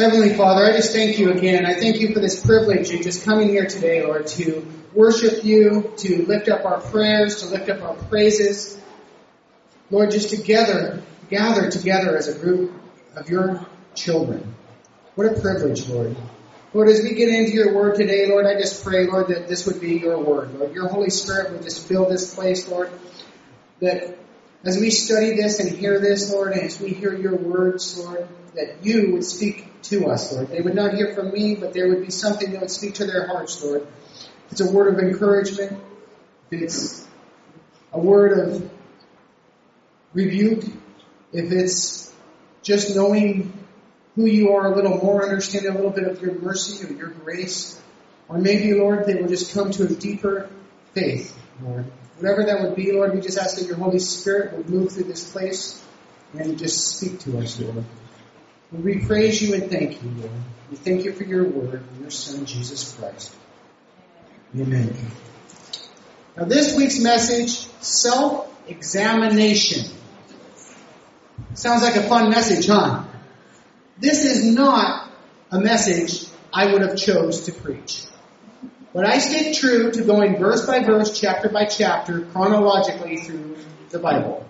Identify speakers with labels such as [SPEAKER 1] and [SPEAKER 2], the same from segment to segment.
[SPEAKER 1] Heavenly Father, I just thank you again. I thank you for this privilege of just coming here today, Lord, to worship you, to lift up our prayers, to lift up our praises. Lord, just together, gather together as a group of your children. What a privilege, Lord. Lord, as we get into your word today, Lord, I just pray, Lord, that this would be your word. Lord, your Holy Spirit would just fill this place, Lord. That as we study this and hear this, Lord, and as we hear your words, Lord, that you would speak to us, Lord. They would not hear from me, but there would be something that would speak to their hearts, Lord. It's a word of encouragement, it's a word of rebuke, if it's just knowing who you are a little more, understanding a little bit of your mercy or your grace, or maybe, Lord, they will just come to a deeper faith, Lord. Whatever that would be, Lord, we just ask that your Holy Spirit would move through this place and just speak to us, Lord. We praise you and thank you, Lord. We thank you for your word and your Son, Jesus Christ. Amen. Now, this week's message self examination. Sounds like a fun message, huh? This is not a message I would have chose to preach. But I stick true to going verse by verse, chapter by chapter, chronologically through the Bible.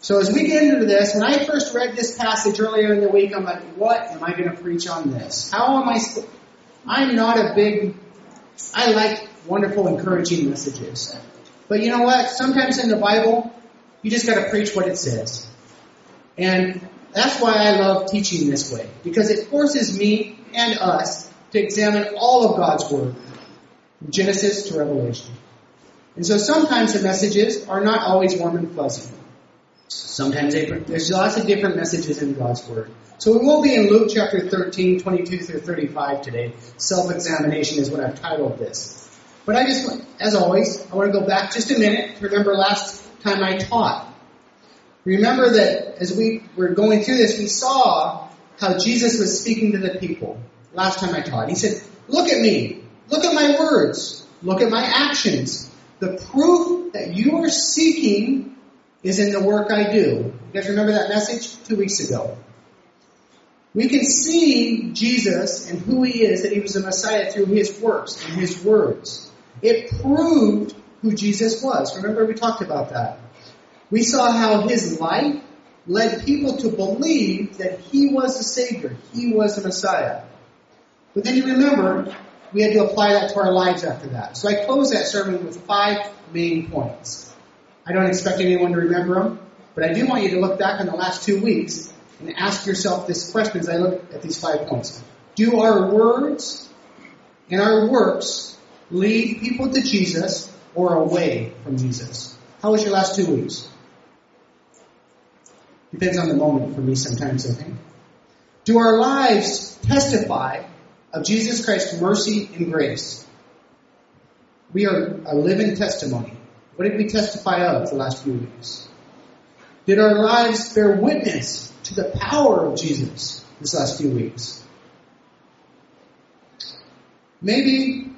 [SPEAKER 1] So as we get into this, when I first read this passage earlier in the week, I'm like, what am I going to preach on this? How am I? Sp-? I'm not a big. I like wonderful, encouraging messages, but you know what? Sometimes in the Bible, you just got to preach what it says, and that's why I love teaching this way because it forces me and us to examine all of God's Word, Genesis to Revelation. And so sometimes the messages are not always warm and fuzzy. Sometimes there's lots of different messages in God's Word. So we will be in Luke chapter 13, 22 through 35 today. Self-examination is what I've titled this. But I just, as always, I want to go back just a minute to remember last time I taught. Remember that as we were going through this, we saw how Jesus was speaking to the people. Last time I taught. He said, look at me. Look at my words. Look at my actions. The proof that you are seeking is in the work I do. You guys remember that message two weeks ago? We can see Jesus and who he is, that he was the Messiah through his works and his words. It proved who Jesus was. Remember we talked about that. We saw how his life led people to believe that he was the Savior. He was the Messiah. But then you remember, we had to apply that to our lives after that. So I closed that sermon with five main points. I don't expect anyone to remember them, but I do want you to look back on the last two weeks and ask yourself this question as I look at these five points. Do our words and our works lead people to Jesus or away from Jesus? How was your last two weeks? Depends on the moment for me sometimes, I think. Do our lives testify of Jesus Christ's mercy and grace? We are a living testimony. What did we testify of the last few weeks? Did our lives bear witness to the power of Jesus this last few weeks? Maybe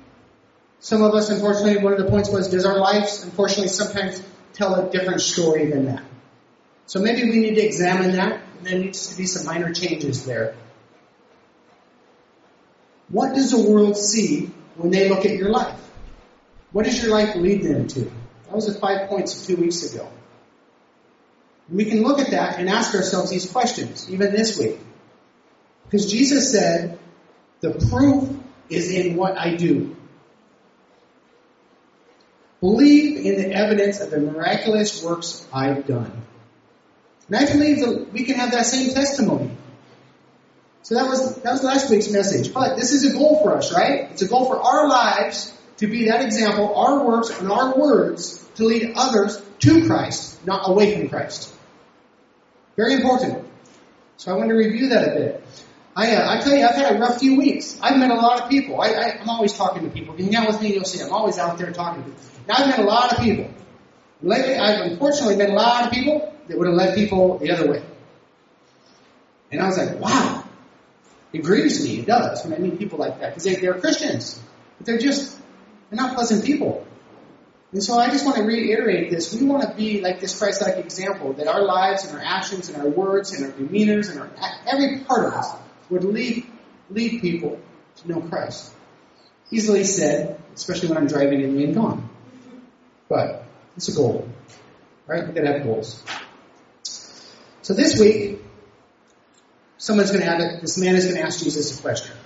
[SPEAKER 1] some of us, unfortunately, one of the points was, does our lives, unfortunately, sometimes tell a different story than that? So maybe we need to examine that. and There needs to be some minor changes there. What does the world see when they look at your life? What does your life lead them to? That was at five points two weeks ago. we can look at that and ask ourselves these questions, even this week. Because Jesus said, the proof is in what I do. Believe in the evidence of the miraculous works I've done. And I believe that we can have that same testimony. So that was that was last week's message. But this is a goal for us, right? It's a goal for our lives to be that example, our works and our words to lead others to Christ, not away from Christ. Very important. So I want to review that a bit. I, uh, I tell you, I've had a rough few weeks. I've met a lot of people. I, I, am always talking to people. If you hang out with me, you'll see I'm always out there talking to people. Now I've met a lot of people. Lately, I've unfortunately met a lot of people that would have led people the other way. And I was like, wow. It grieves me. It does when I meet people like that because they, they're Christians, but they're just they're not pleasant people. And so I just want to reiterate this. We want to be like this Christ-like example that our lives and our actions and our words and our demeanors and our, every part of us would lead, lead people to know Christ. Easily said, especially when I'm driving in and gone. But it's a goal, right? We gotta have goals. So this week, someone's gonna have it, this man is gonna ask Jesus a question.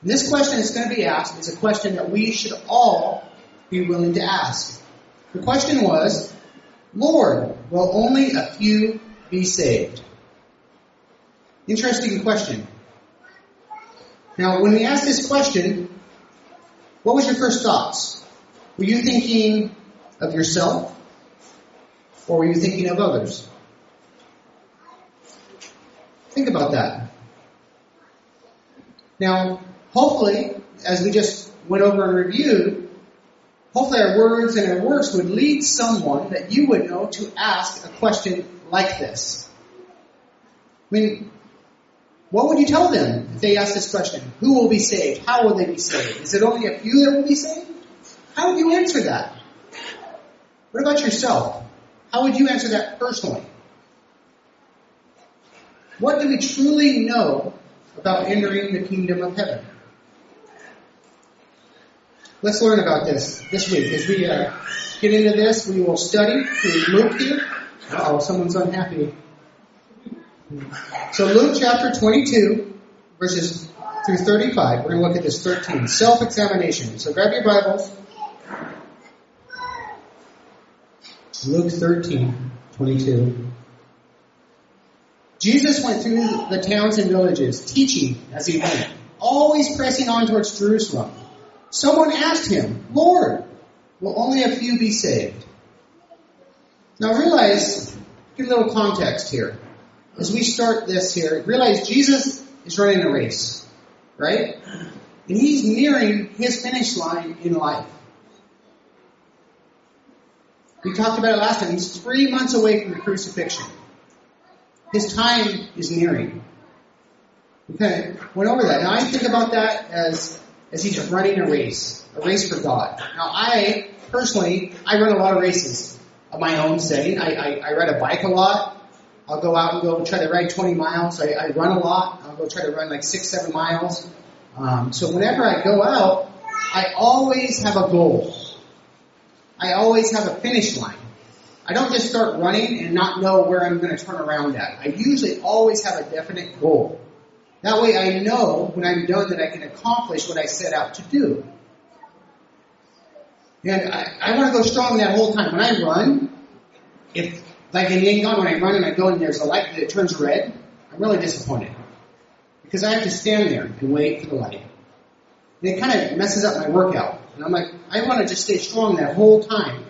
[SPEAKER 1] And this question that's going to be asked is a question that we should all be willing to ask. The question was, Lord, will only a few be saved? Interesting question. Now, when we asked this question, what was your first thoughts? Were you thinking of yourself? Or were you thinking of others? Think about that. Now, hopefully, as we just went over and reviewed, hopefully our words and our works would lead someone that you would know to ask a question like this. I mean, what would you tell them if they asked this question? Who will be saved? How will they be saved? Is it only a few that will be saved? How would you answer that? What about yourself? How would you answer that personally? What do we truly know about entering the kingdom of heaven? Let's learn about this this week. As we uh, get into this, we will study through Luke here. Oh, someone's unhappy. So Luke chapter 22, verses through 35. We're going to look at this 13. Self-examination. So grab your Bibles. Luke 13, 22. Jesus went through the towns and villages, teaching as he went, always pressing on towards Jerusalem. Someone asked him, Lord, will only a few be saved? Now realize, get a little context here. As we start this here, realize Jesus is running a race, right? And he's nearing his finish line in life. We talked about it last time. He's three months away from the crucifixion. His time is nearing. Okay, went over that. Now I think about that as as he's running a race, a race for God. Now I personally, I run a lot of races of my own setting. I, I, I ride a bike a lot. I'll go out and go try to ride 20 miles. I, I run a lot. I'll go try to run like six, seven miles. Um, so whenever I go out, I always have a goal. I always have a finish line. I don't just start running and not know where I'm going to turn around at. I usually always have a definite goal. That way I know when I'm done that I can accomplish what I set out to do. And I, I want to go strong that whole time. When I run, if, like in Yangon, when I run and I go and there's a light that turns red, I'm really disappointed. Because I have to stand there and wait for the light. And it kind of messes up my workout. And I'm like, I want to just stay strong that whole time.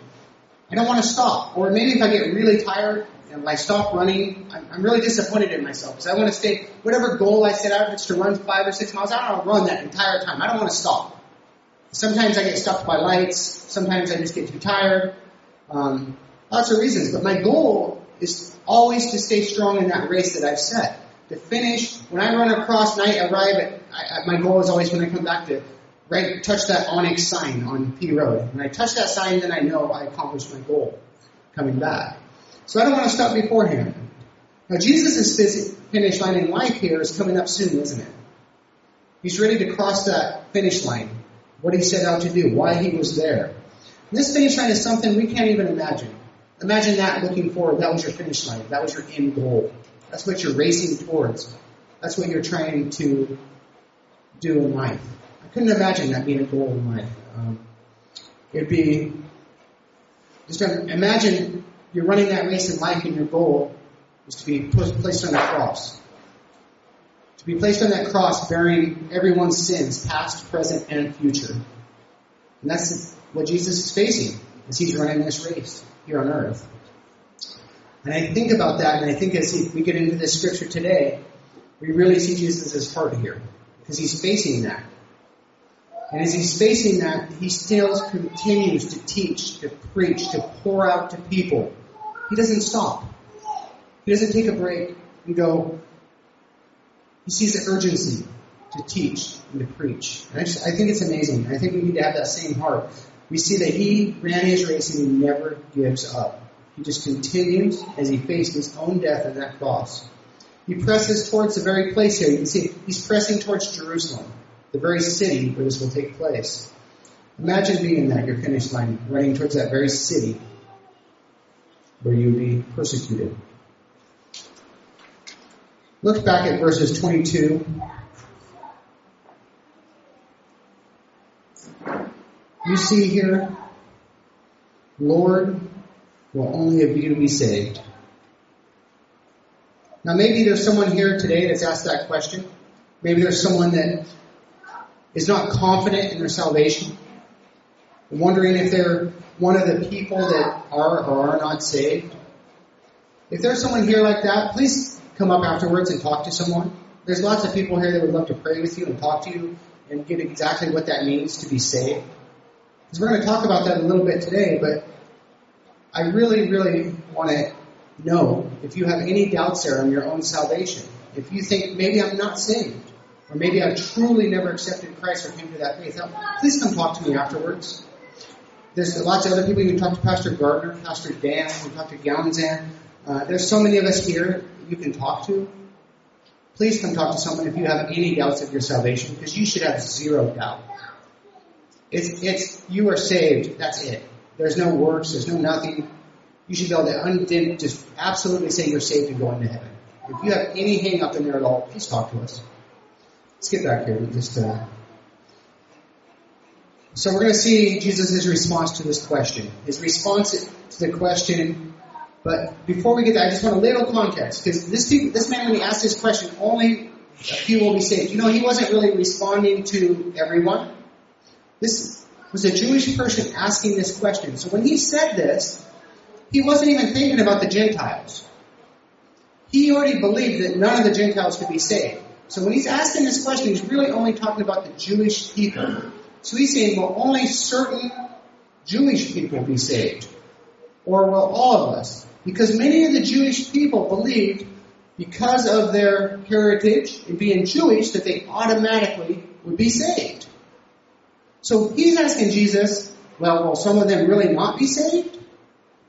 [SPEAKER 1] I don't want to stop. Or maybe if I get really tired, and I stop running, I'm, I'm really disappointed in myself because I want to stay, whatever goal I set out, if it's to run five or six miles, I don't want to run that entire time. I don't want to stop. Sometimes I get stopped by lights. Sometimes I just get too tired. Um, lots of reasons. But my goal is always to stay strong in that race that I've set. To finish, when I run across and I arrive at, I, my goal is always when I come back to right, touch that onyx sign on P Road. When I touch that sign, then I know I accomplished my goal coming back. So I don't want to stop beforehand. Now Jesus' finish line in life here is coming up soon, isn't it? He's ready to cross that finish line. What he set out to do, why he was there. And this finish line is something we can't even imagine. Imagine that looking forward. That was your finish line. That was your end goal. That's what you're racing towards. That's what you're trying to do in life. I couldn't imagine that being a goal in life. Um, it'd be just imagine you're running that race in life and your goal is to be placed on a cross. To be placed on that cross bearing everyone's sins, past, present, and future. And that's what Jesus is facing as he's running this race here on earth. And I think about that, and I think as we get into this scripture today, we really see Jesus' heart here. Because he's facing that. And as he's facing that, he still continues to teach, to preach, to pour out to people. He doesn't stop. He doesn't take a break and go. He sees the urgency to teach and to preach. And I, just, I think it's amazing. I think we need to have that same heart. We see that he ran his race and he never gives up. He just continues as he faced his own death on that cross. He presses towards the very place here. You can see he's pressing towards Jerusalem, the very city where this will take place. Imagine being in that, your finish line, running towards that very city where you'll be persecuted. Look back at verses 22. You see here, Lord, will only of you be saved. Now maybe there's someone here today that's asked that question. Maybe there's someone that is not confident in their salvation, wondering if they're one of the people that are or are not saved. If there's someone here like that, please come up afterwards and talk to someone. There's lots of people here that would love to pray with you and talk to you and get exactly what that means to be saved. Because we're going to talk about that a little bit today, but I really, really want to know if you have any doubts there on your own salvation. If you think maybe I'm not saved, or maybe I've truly never accepted Christ or came to that faith, please come talk to me afterwards. There's lots of other people. You can talk to Pastor Gardner, Pastor Dan, you can talk to Galanzan. Uh, there's so many of us here you can talk to. Please come talk to someone if you have any doubts of your salvation, because you should have zero doubt. It's, it's, you are saved. That's it. There's no works. There's no nothing. You should be able to undid, just absolutely say you're saved and going to heaven. If you have any hang up in there at all, please talk to us. Let's get back here. We just uh, so we're going to see Jesus' response to this question. His response to the question. But before we get there, I just want a little context because this this man, when he asked this question, only a few will be saved. You know, he wasn't really responding to everyone. This was a Jewish person asking this question. So when he said this, he wasn't even thinking about the Gentiles. He already believed that none of the Gentiles could be saved. So when he's asking this question, he's really only talking about the Jewish people. So he's saying, will only certain Jewish people be saved? Or will all of us? Because many of the Jewish people believed, because of their heritage and being Jewish, that they automatically would be saved. So he's asking Jesus, well, will some of them really not be saved?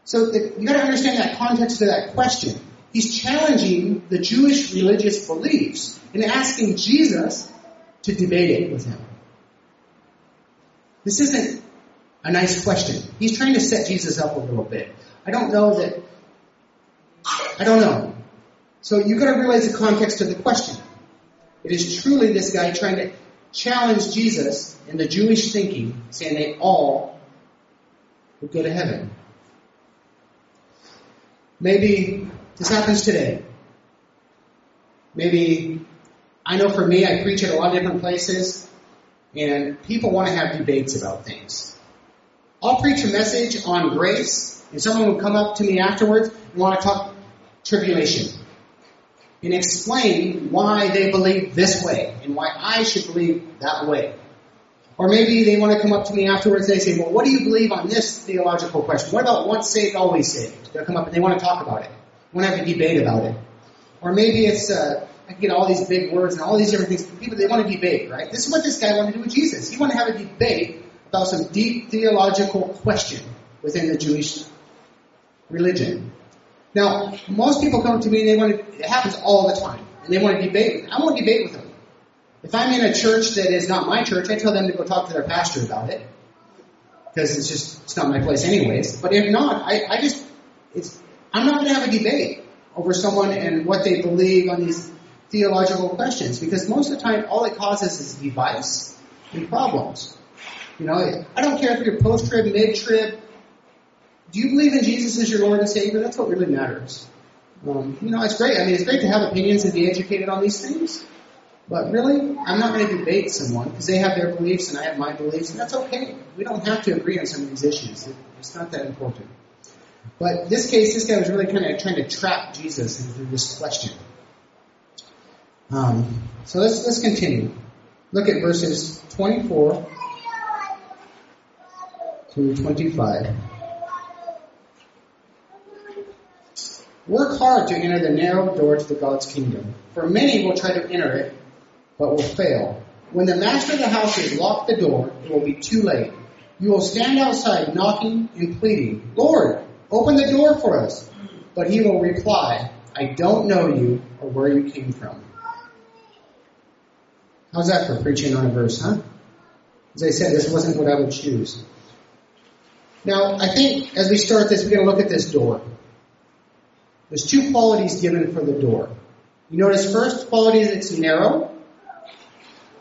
[SPEAKER 1] So the, you gotta understand that context of that question. He's challenging the Jewish religious beliefs and asking Jesus to debate it with him. This isn't a nice question. He's trying to set Jesus up a little bit. I don't know that, I don't know. So you've gotta realize the context of the question. It is truly this guy trying to challenge Jesus in the Jewish thinking, saying they all would go to heaven. Maybe this happens today. Maybe, I know for me, I preach at a lot of different places, and people want to have debates about things. I'll preach a message on grace, and someone will come up to me afterwards and want to talk tribulation and explain why they believe this way and why I should believe that way. Or maybe they want to come up to me afterwards and they say, well, what do you believe on this theological question? What about once saved, always saved? They'll come up and they want to talk about it. Want to have a debate about it. Or maybe it's, uh, I can get all these big words and all these different things. People, they want to debate, right? This is what this guy wanted to do with Jesus. He wanted to have a debate about some deep theological question within the Jewish religion. Now, most people come to me and they want to, it happens all the time, and they want to debate. I won't debate with them. If I'm in a church that is not my church, I tell them to go talk to their pastor about it. Because it's just, it's not my place anyways. But if not, I, I just, it's, I'm not going to have a debate over someone and what they believe on these theological questions. Because most of the time, all it causes is device and problems. You know, I don't care if you're post-trib, mid-trib, do you believe in Jesus as your Lord and Savior? That's what really matters. Um, you know, it's great. I mean, it's great to have opinions and be educated on these things. But really, I'm not going to debate someone because they have their beliefs and I have my beliefs, and that's okay. We don't have to agree on some of these issues. It's not that important. But this case, this guy was really kind of trying to trap Jesus into this question. Um, so let's let's continue. Look at verses 24 to 25. Work hard to enter the narrow door to the God's kingdom, for many will try to enter it, but will fail. When the master of the house has locked the door, it will be too late. You will stand outside knocking and pleading, Lord, open the door for us. But he will reply, I don't know you or where you came from. How's that for preaching on a verse, huh? As I said, this wasn't what I would choose. Now, I think as we start this, we're going to look at this door. There's two qualities given for the door. You notice first quality is it's narrow.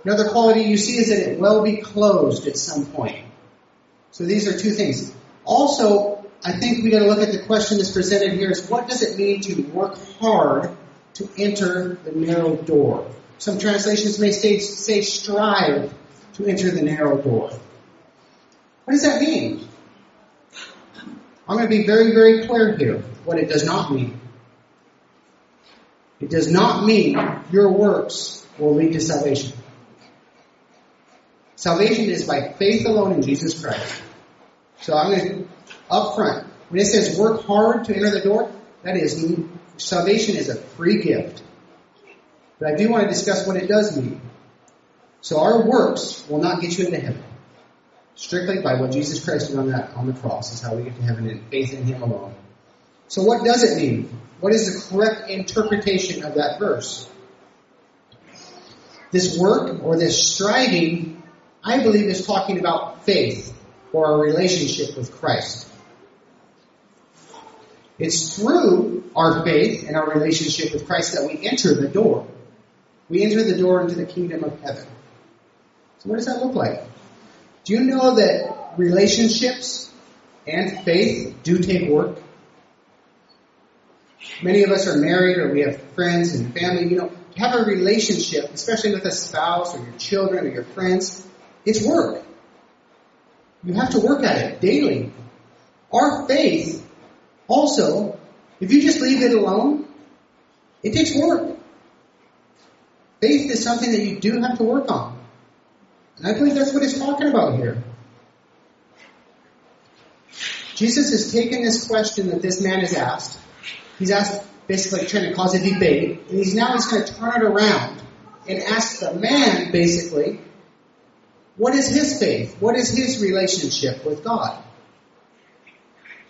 [SPEAKER 1] Another quality you see is that it will be closed at some point. So these are two things. Also, I think we got to look at the question that's presented here is what does it mean to work hard to enter the narrow door? Some translations may say, say strive to enter the narrow door. What does that mean? I'm going to be very, very clear here what it does not mean. It does not mean your works will lead to salvation. Salvation is by faith alone in Jesus Christ. So I'm going to, up front, when it says work hard to enter the door, that is, salvation is a free gift. But I do want to discuss what it does mean. So our works will not get you into heaven. Strictly by what Jesus Christ did on that on the cross is how we get to heaven in faith in Him alone. So what does it mean? What is the correct interpretation of that verse? This work or this striving, I believe, is talking about faith or our relationship with Christ. It's through our faith and our relationship with Christ that we enter the door. We enter the door into the kingdom of heaven. So what does that look like? Do you know that relationships and faith do take work? Many of us are married or we have friends and family. You know, to have a relationship, especially with a spouse or your children or your friends, it's work. You have to work at it daily. Our faith also, if you just leave it alone, it takes work. Faith is something that you do have to work on. And I believe that's what he's talking about here. Jesus has taken this question that this man has asked. He's asked, basically trying to cause a debate, and he's now he's going to turn it around and ask the man, basically, what is his faith? What is his relationship with God?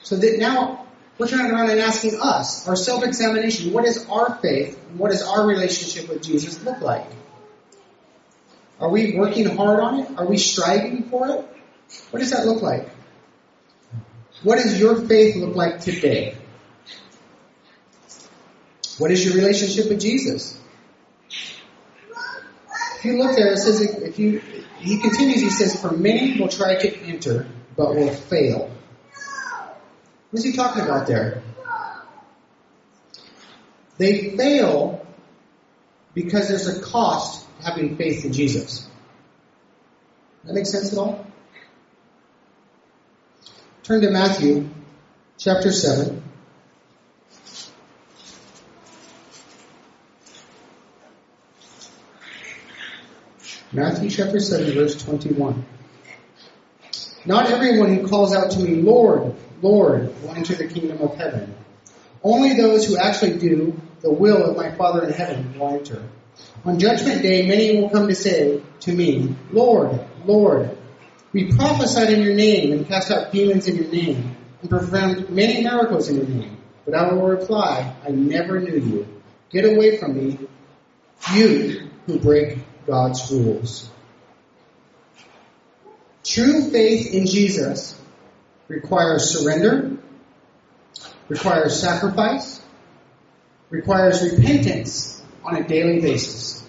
[SPEAKER 1] So that now we're turning around and asking us, our self-examination, what is our faith? What does our relationship with Jesus look like? Are we working hard on it? Are we striving for it? What does that look like? What does your faith look like today? What is your relationship with Jesus? If you look there, it says, if you, he continues, he says, for many will try to enter, but will fail. What's he talking about there? They fail because there's a cost to having faith in Jesus. That makes sense at all? Turn to Matthew chapter 7. Matthew chapter 7 verse 21. Not everyone who calls out to me, Lord, Lord, will enter the kingdom of heaven. Only those who actually do the will of my Father in heaven will enter. On judgment day, many will come to say to me, Lord, Lord, we prophesied in your name and cast out demons in your name and performed many miracles in your name. But I will reply, I never knew you. Get away from me, you who break God's rules. True faith in Jesus requires surrender, requires sacrifice, requires repentance on a daily basis.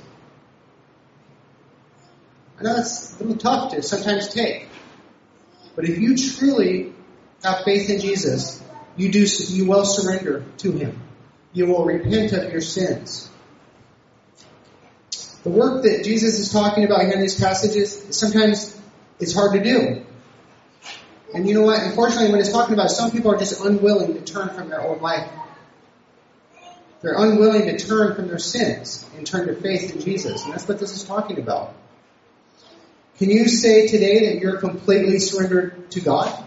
[SPEAKER 1] I know that's a little tough to sometimes take, but if you truly have faith in Jesus, you do you will surrender to Him. You will repent of your sins. The work that Jesus is talking about here in these passages, sometimes it's hard to do. And you know what? Unfortunately, when it's talking about some people are just unwilling to turn from their old life. They're unwilling to turn from their sins and turn to faith in Jesus. And that's what this is talking about. Can you say today that you're completely surrendered to God?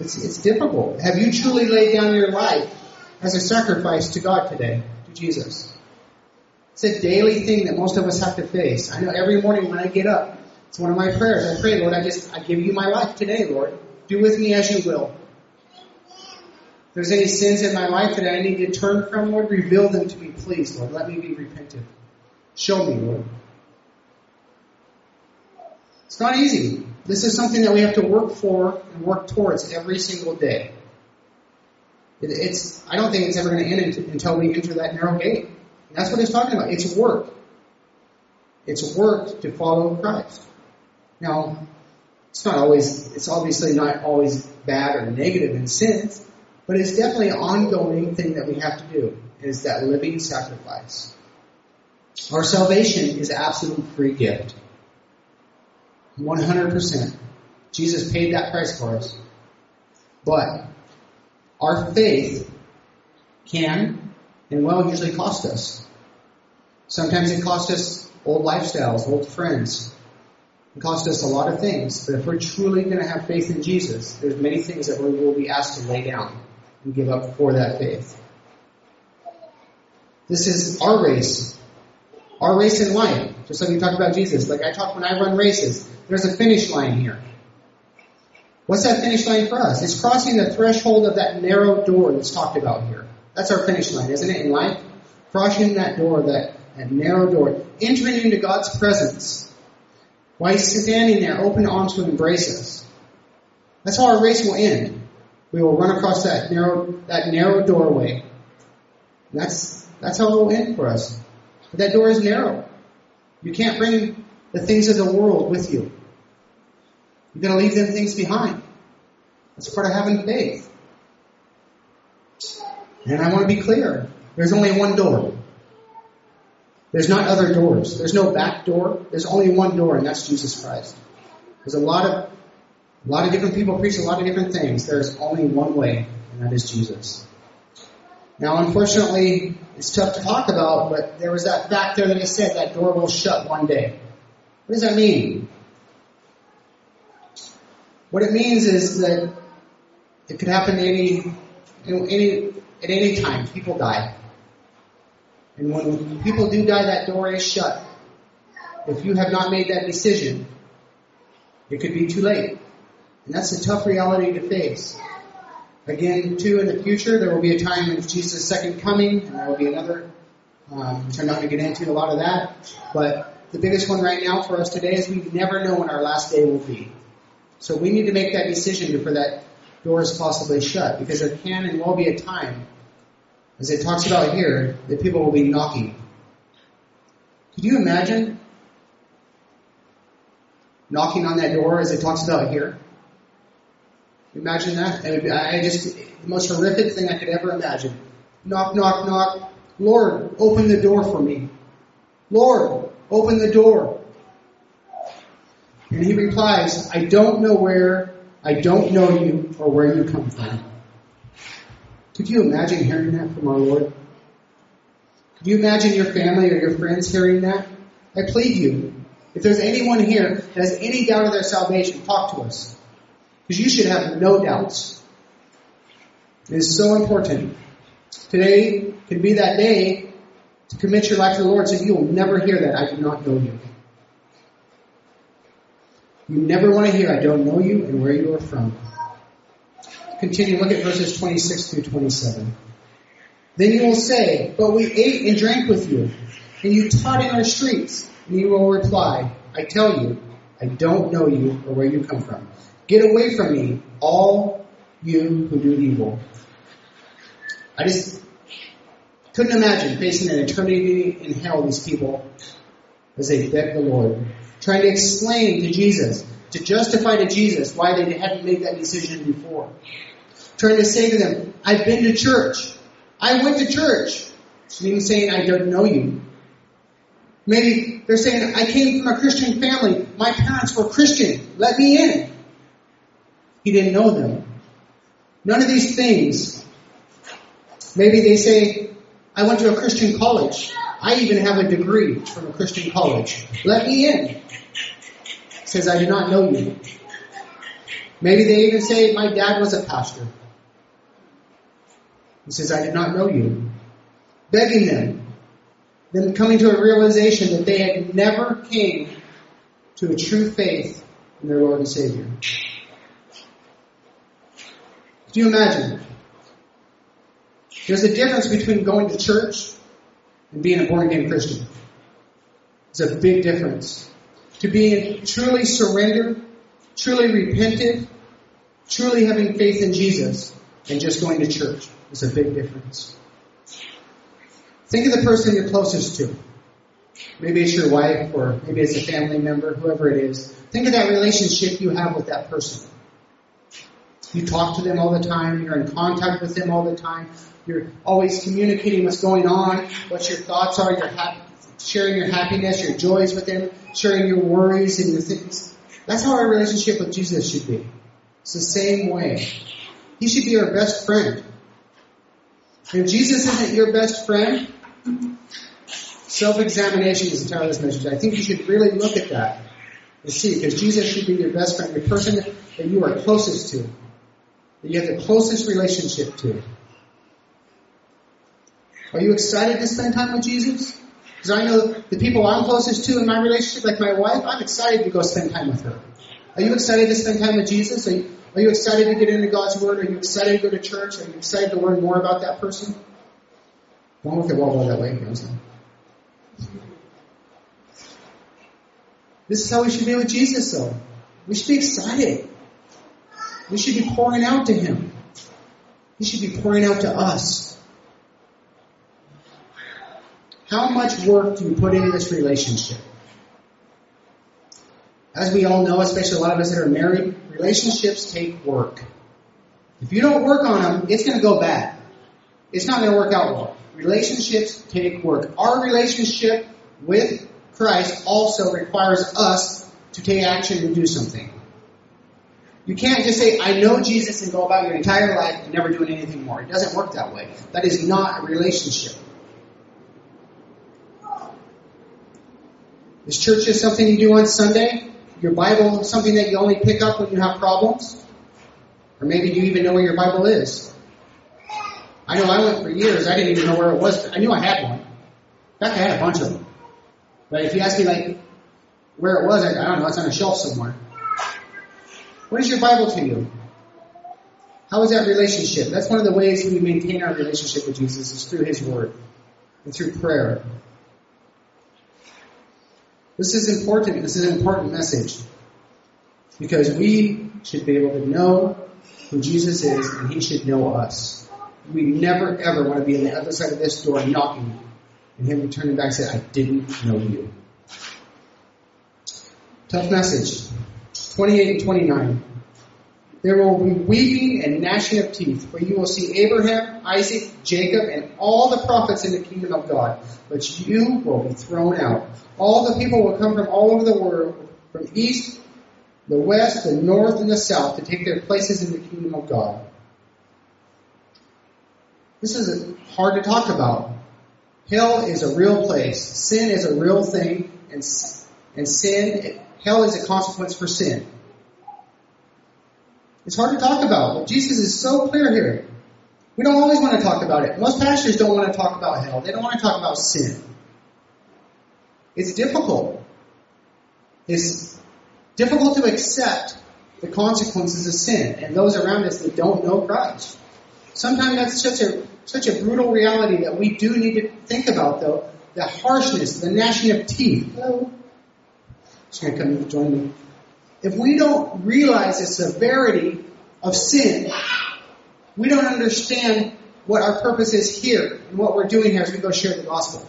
[SPEAKER 1] It's, it's difficult. Have you truly laid down your life as a sacrifice to God today, to Jesus? It's a daily thing that most of us have to face. I know every morning when I get up, it's one of my prayers. I pray, Lord, I just, I give you my life today, Lord. Do with me as you will. If there's any sins in my life that I need to turn from, Lord, reveal them to me, please, Lord. Let me be repentant. Show me, Lord. It's not easy. This is something that we have to work for and work towards every single day. It, it's, I don't think it's ever going to end until we enter that narrow gate. And that's what it's talking about. It's work. It's work to follow Christ. Now, it's not always, it's obviously not always bad or negative in sins, but it's definitely an ongoing thing that we have to do, is that living sacrifice. Our salvation is absolute free gift. 100%. Jesus paid that price for us. But our faith can and will usually cost us. Sometimes it costs us old lifestyles, old friends. It costs us a lot of things. But if we're truly going to have faith in Jesus, there's many things that we will be asked to lay down and give up for that faith. This is our race. Our race in life. Just like we talked about Jesus. Like I talk when I run races. There's a finish line here. What's that finish line for us? It's crossing the threshold of that narrow door that's talked about here. That's our finish line, isn't it, in life? Crossing that door, that, that narrow door. Entering into God's presence. While He's standing there, open arms to embrace us. That's how our race will end. We will run across that narrow, that narrow doorway. That's, that's how it will end for us. But that door is narrow. You can't bring the things of the world with you. You're to leave them things behind. That's part of having faith. And I want to be clear. There's only one door. There's not other doors. There's no back door. There's only one door, and that's Jesus Christ. There's a lot of a lot of different people preach a lot of different things. There's only one way, and that is Jesus. Now, unfortunately, it's tough to talk about, but there was that fact there that I said that door will shut one day. What does that mean? What it means is that it could happen any, any, at any time. People die. And when people do die, that door is shut. If you have not made that decision, it could be too late. And that's a tough reality to face. Again, too, in the future, there will be a time of Jesus' second coming, and there will be another, um, I'm not going to get into a lot of that. But the biggest one right now for us today is we never know when our last day will be. So we need to make that decision before that door is possibly shut, because there can and will be a time, as it talks about here, that people will be knocking. Could you imagine knocking on that door as it talks about here? Imagine that. I just, the most horrific thing I could ever imagine. Knock, knock, knock. Lord, open the door for me. Lord, open the door. And he replies, I don't know where, I don't know you or where you come from. Could you imagine hearing that from our Lord? Could you imagine your family or your friends hearing that? I plead you, if there's anyone here that has any doubt of their salvation, talk to us. Because you should have no doubts. It is so important. Today can be that day to commit your life to the Lord so you will never hear that I do not know you. You never want to hear I don't know you and where you are from. Continue, look at verses 26 through 27. Then you will say, But we ate and drank with you, and you taught in our streets. And you will reply, I tell you, I don't know you or where you come from. Get away from me, all you who do evil. I just couldn't imagine facing an eternity in hell, these people, as they begged the Lord, trying to explain to Jesus, to justify to Jesus why they hadn't made that decision before. Trying to say to them, I've been to church. I went to church. And even saying, I don't know you. Maybe they're saying, I came from a Christian family. My parents were Christian. Let me in. He didn't know them. None of these things. Maybe they say, I went to a Christian college. I even have a degree from a Christian college. Let me in. Says, I do not know you. Maybe they even say, my dad was a pastor. He says, I did not know you. Begging them. Then coming to a realization that they had never came to a true faith in their Lord and Savior. Can you imagine? There's a difference between going to church and being a born again Christian. It's a big difference. To be truly surrendered, truly repentant, truly having faith in Jesus, and just going to church is a big difference. Think of the person you're closest to. Maybe it's your wife, or maybe it's a family member, whoever it is. Think of that relationship you have with that person. You talk to them all the time. You're in contact with them all the time. You're always communicating what's going on, what your thoughts are. You're happy, sharing your happiness, your joys with them, sharing your worries and your things. That's how our relationship with Jesus should be. It's the same way. He should be our best friend. If Jesus isn't your best friend, self-examination is the title this message. I think you should really look at that and see, because Jesus should be your best friend, the person that you are closest to that you have the closest relationship to. Are you excited to spend time with Jesus? Because I know the people I'm closest to in my relationship, like my wife, I'm excited to go spend time with her. Are you excited to spend time with Jesus? Are you, are you excited to get into God's Word? Are you excited to go to church? Are you excited to learn more about that person? Don't look at wall that way, This is how we should be with Jesus, though. We should be excited. We should be pouring out to Him. He should be pouring out to us. How much work do you put into this relationship? As we all know, especially a lot of us that are married, relationships take work. If you don't work on them, it's going to go bad. It's not going to work out well. Relationships take work. Our relationship with Christ also requires us to take action and do something. You can't just say, I know Jesus and go about your entire life and never doing anything more. It doesn't work that way. That is not a relationship. Is church just something you do on Sunday? Your Bible something that you only pick up when you have problems? Or maybe you even know where your Bible is. I know I went for years, I didn't even know where it was. I knew I had one. In fact, I had a bunch of them. But if you ask me like where it was, I, I don't know, it's on a shelf somewhere. What is your Bible to you? How is that relationship? That's one of the ways we maintain our relationship with Jesus is through His Word and through prayer. This is important. This is an important message because we should be able to know who Jesus is and He should know us. We never ever want to be on the other side of this door knocking and Him returning back and say, I didn't know you. Tough message. 28 and 29. There will be weeping and gnashing of teeth, for you will see Abraham, Isaac, Jacob, and all the prophets in the kingdom of God. But you will be thrown out. All the people will come from all over the world, from east, the west, the north, and the south, to take their places in the kingdom of God. This is hard to talk about. Hell is a real place. Sin is a real thing, and, and sin Hell is a consequence for sin. It's hard to talk about, but Jesus is so clear here. We don't always want to talk about it. Most pastors don't want to talk about hell. They don't want to talk about sin. It's difficult. It's difficult to accept the consequences of sin and those around us that don't know Christ. Sometimes that's such a such a brutal reality that we do need to think about though. The harshness, the gnashing of teeth. Hello. Going to come join me. If we don't realize the severity of sin, we don't understand what our purpose is here and what we're doing here as we go share the gospel.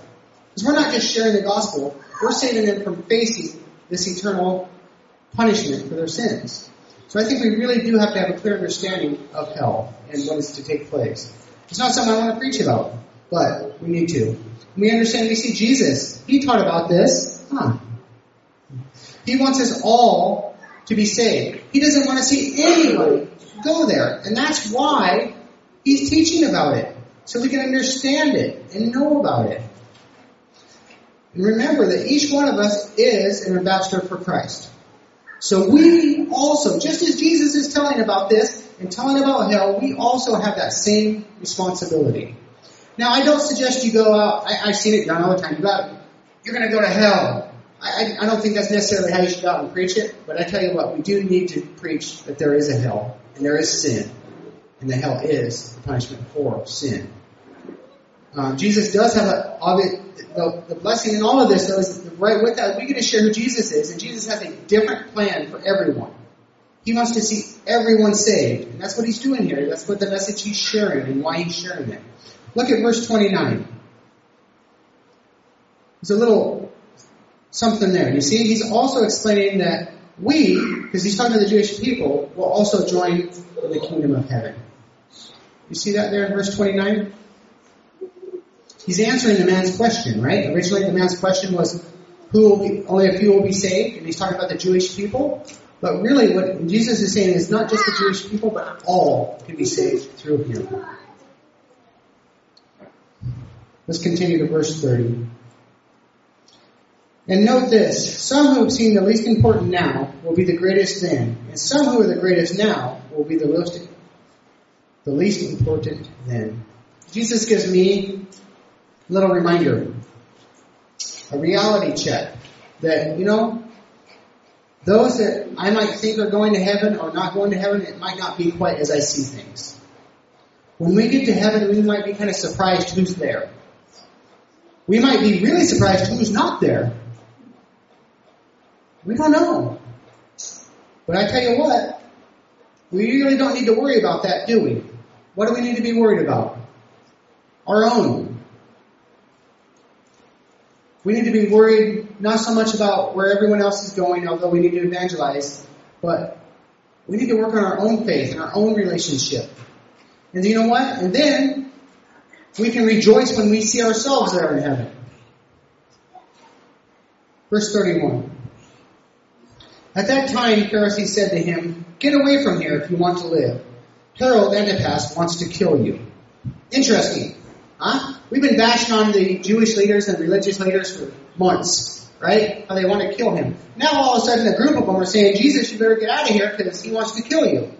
[SPEAKER 1] Because we're not just sharing the gospel, we're saving them from facing this eternal punishment for their sins. So I think we really do have to have a clear understanding of hell and what is to take place. It's not something I want to preach about, but we need to. We understand, we see Jesus. He taught about this. Huh. He wants us all to be saved. He doesn't want to see anybody go there. And that's why he's teaching about it. So we can understand it and know about it. And remember that each one of us is an ambassador for Christ. So we also, just as Jesus is telling about this and telling about hell, we also have that same responsibility. Now, I don't suggest you go out, I, have seen it done all the time. You got, you're going to go to hell. I, I don't think that's necessarily how you should go out and preach it, but I tell you what, we do need to preach that there is a hell, and there is sin, and the hell is the punishment for sin. Uh, Jesus does have a, the, the blessing in all of this, though, is right with that, we get to share who Jesus is, and Jesus has a different plan for everyone. He wants to see everyone saved, and that's what he's doing here. That's what the message he's sharing and why he's sharing it. Look at verse 29. There's a little something there. You see, he's also explaining that we, because he's talking to the Jewish people, will also join in the kingdom of heaven. You see that there in verse 29? He's answering the man's question, right? Originally the man's question was, who will be, only a few will be saved, and he's talking about the Jewish people. But really what Jesus is saying is not just the Jewish people, but all can be saved through him. Let's continue to verse 30. And note this, some who have seen the least important now will be the greatest then, and some who are the greatest now will be the least, the least important then. Jesus gives me a little reminder, a reality check that, you know, those that I might think are going to heaven or not going to heaven, it might not be quite as I see things. When we get to heaven, we might be kind of surprised who's there. We might be really surprised who's not there. We don't know. But I tell you what, we really don't need to worry about that, do we? What do we need to be worried about? Our own. We need to be worried not so much about where everyone else is going, although we need to evangelize, but we need to work on our own faith and our own relationship. And you know what? And then we can rejoice when we see ourselves there in heaven. Verse 31. At that time, Pharisees said to him, Get away from here if you want to live. Herod Antipas wants to kill you. Interesting. Huh? We've been bashing on the Jewish leaders and religious leaders for months, right? How they want to kill him. Now all of a sudden a group of them are saying, Jesus, you better get out of here because he wants to kill you.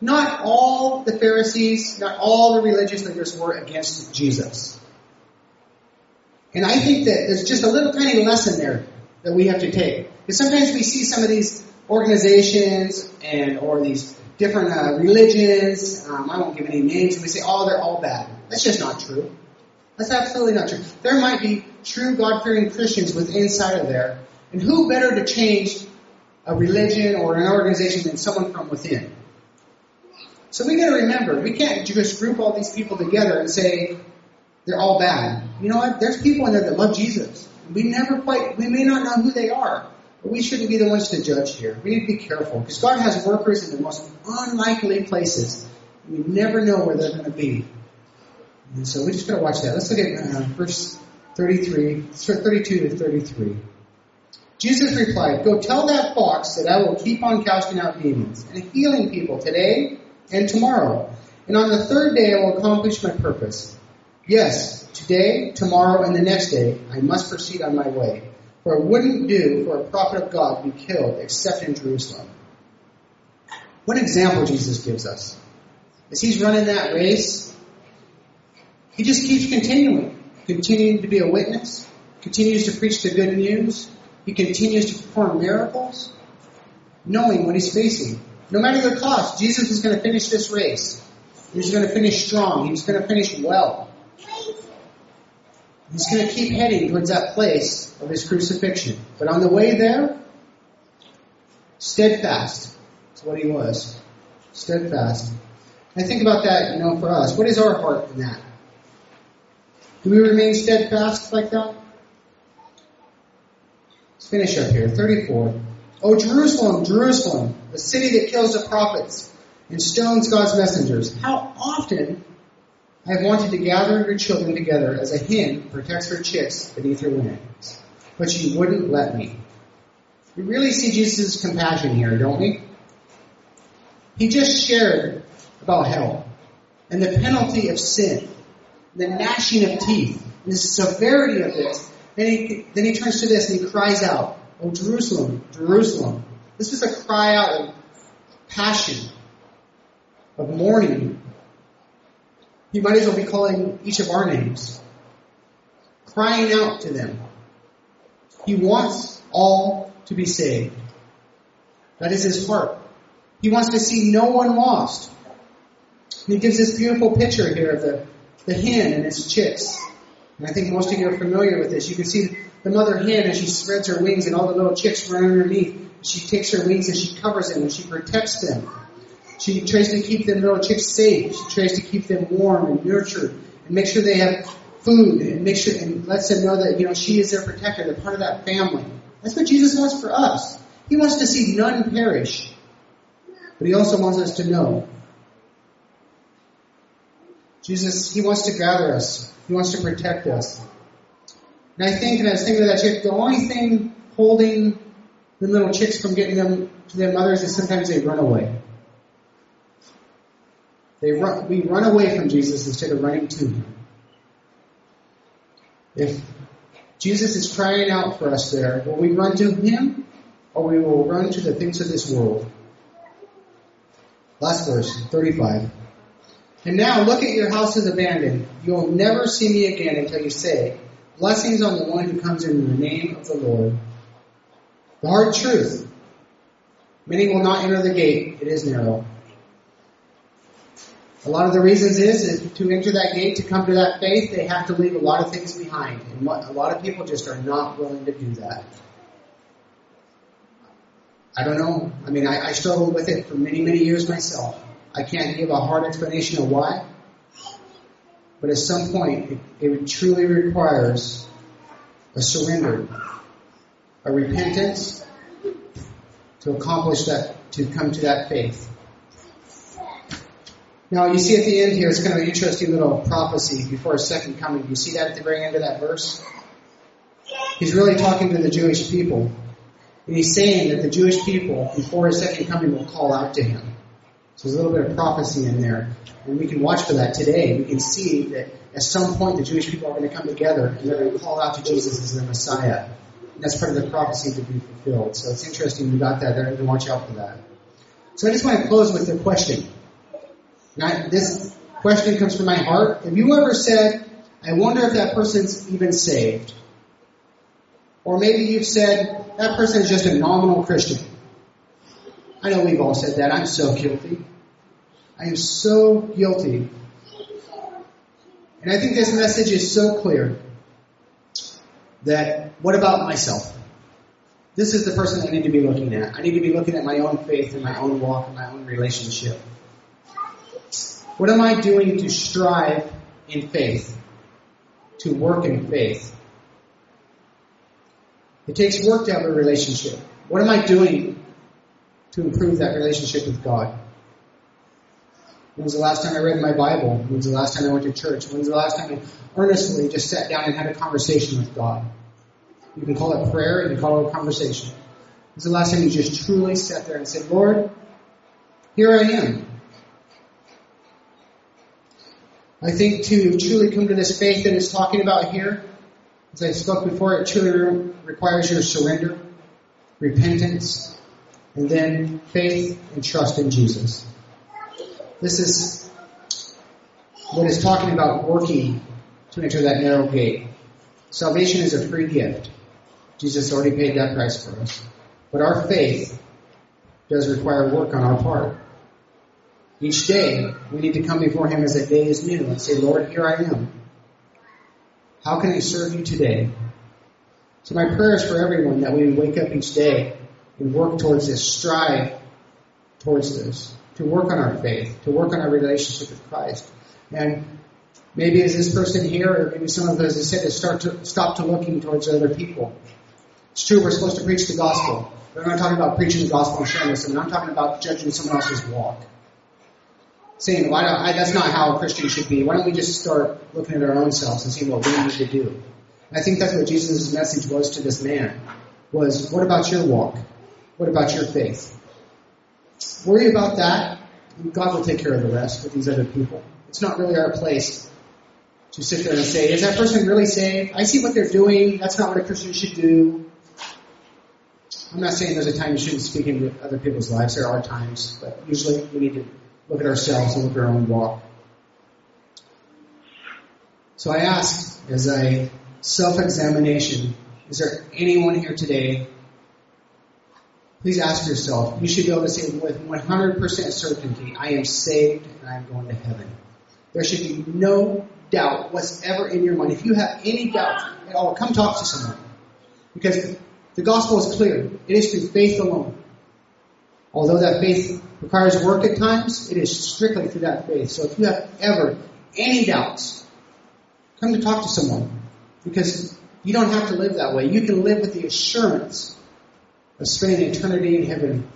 [SPEAKER 1] Not all the Pharisees, not all the religious leaders were against Jesus. And I think that there's just a little tiny lesson there that we have to take. Because sometimes we see some of these organizations and or these different uh, religions. Um, I won't give any names, and we say, "Oh, they're all bad." That's just not true. That's absolutely not true. There might be true God-fearing Christians within inside of there, and who better to change a religion or an organization than someone from within? So we got to remember, we can't just group all these people together and say they're all bad. You know what? There's people in there that love Jesus. We never quite, we may not know who they are. But we shouldn't be the ones to judge here. We need to be careful because God has workers in the most unlikely places. We never know where they're going to be. And so we just got to watch that. Let's look at uh, verse 33, 32 to 33. Jesus replied, Go tell that fox that I will keep on casting out demons and healing people today and tomorrow. And on the third day I will accomplish my purpose. Yes, today, tomorrow, and the next day I must proceed on my way. For it wouldn't do for a prophet of God to be killed except in Jerusalem. What example Jesus gives us? As he's running that race, he just keeps continuing, continuing to be a witness, continues to preach the good news, he continues to perform miracles, knowing what he's facing. No matter the cost, Jesus is going to finish this race. He's going to finish strong. He's going to finish well. He's going to keep heading towards that place of his crucifixion. But on the way there, steadfast is what he was. Steadfast. I think about that, you know, for us. What is our heart in that? Do we remain steadfast like that? Let's finish up here. 34. Oh, Jerusalem, Jerusalem, the city that kills the prophets and stones God's messengers. How often I have wanted to gather your children together as a hen protects her chicks beneath her wings, but you wouldn't let me. We really see Jesus' compassion here, don't we? He just shared about hell and the penalty of sin, the gnashing of teeth, and the severity of this. Then he, then he turns to this and he cries out, Oh Jerusalem, Jerusalem. This was a cry out of passion, of mourning, he might as well be calling each of our names, crying out to them. He wants all to be saved. That is his heart. He wants to see no one lost. And he gives this beautiful picture here of the, the hen and its chicks. And I think most of you are familiar with this. You can see the mother hen as she spreads her wings and all the little chicks run underneath. She takes her wings and she covers them and she protects them. She tries to keep them little chicks safe. She tries to keep them warm and nurtured and make sure they have food and make sure and lets them know that you know she is their protector. They're part of that family. That's what Jesus wants for us. He wants to see none perish, but he also wants us to know. Jesus, he wants to gather us. He wants to protect us. And I think, and I was thinking of that chick, the only thing holding the little chicks from getting them to their mothers is sometimes they run away. They run, we run away from Jesus instead of running to him. If Jesus is crying out for us there, will we run to him or will we will run to the things of this world? Last verse, 35. And now look at your house is abandoned. You'll never see me again until you say, Blessings on the one who comes in the name of the Lord. The hard truth. Many will not enter the gate. It is narrow. A lot of the reasons is, is to enter that gate, to come to that faith, they have to leave a lot of things behind. And a lot of people just are not willing to do that. I don't know. I mean, I, I struggled with it for many, many years myself. I can't give a hard explanation of why. But at some point, it, it truly requires a surrender, a repentance to accomplish that, to come to that faith. Now, you see at the end here, it's kind of an interesting little prophecy before his second coming. You see that at the very end of that verse? He's really talking to the Jewish people. And he's saying that the Jewish people, before his second coming, will call out to him. So there's a little bit of prophecy in there. And we can watch for that today. We can see that at some point the Jewish people are going to come together and they're going to call out to Jesus as their Messiah. And that's part of the prophecy to be fulfilled. So it's interesting we got that there and watch out for that. So I just want to close with a question. Now, this question comes from my heart. Have you ever said, I wonder if that person's even saved? Or maybe you've said, that person is just a nominal Christian. I know we've all said that. I'm so guilty. I am so guilty. And I think this message is so clear that what about myself? This is the person I need to be looking at. I need to be looking at my own faith and my own walk and my own relationship. What am I doing to strive in faith? To work in faith? It takes work to have a relationship. What am I doing to improve that relationship with God? When was the last time I read my Bible? When was the last time I went to church? When was the last time I earnestly just sat down and had a conversation with God? You can call it prayer, and you can call it a conversation. When was the last time you just truly sat there and said, Lord, here I am. I think to truly come to this faith that it's talking about here, as I spoke before, it truly requires your surrender, repentance, and then faith and trust in Jesus. This is what is talking about working to enter that narrow gate. Salvation is a free gift. Jesus already paid that price for us. But our faith does require work on our part. Each day, we need to come before Him as that day is new and say, Lord, here I am. How can I serve you today? So my prayer is for everyone that we wake up each day and work towards this, strive towards this, to work on our faith, to work on our relationship with Christ. And maybe as this person here, or maybe some of as I said, to start to stop to looking towards other people. It's true, we're supposed to preach the gospel. But I'm not talking about preaching the gospel and sharing with I'm not talking about judging someone else's walk saying, why don't I, that's not how a Christian should be. Why don't we just start looking at our own selves and see what we need to do? And I think that's what Jesus' message was to this man, was what about your walk? What about your faith? Worry about that. God will take care of the rest with these other people. It's not really our place to sit there and say, is that person really saved? I see what they're doing. That's not what a Christian should do. I'm not saying there's a time you shouldn't speak into other people's lives. There are times, but usually we need to look at ourselves and look at our own walk. So I ask, as a self-examination, is there anyone here today? Please ask yourself. You should be able to say with 100% certainty, I am saved and I am going to heaven. There should be no doubt whatsoever in your mind, if you have any doubt at all, come talk to someone. Because the gospel is clear. It is through faith alone. Although that faith requires work at times, it is strictly through that faith. So if you have ever any doubts, come to talk to someone. Because you don't have to live that way. You can live with the assurance of spending eternity in heaven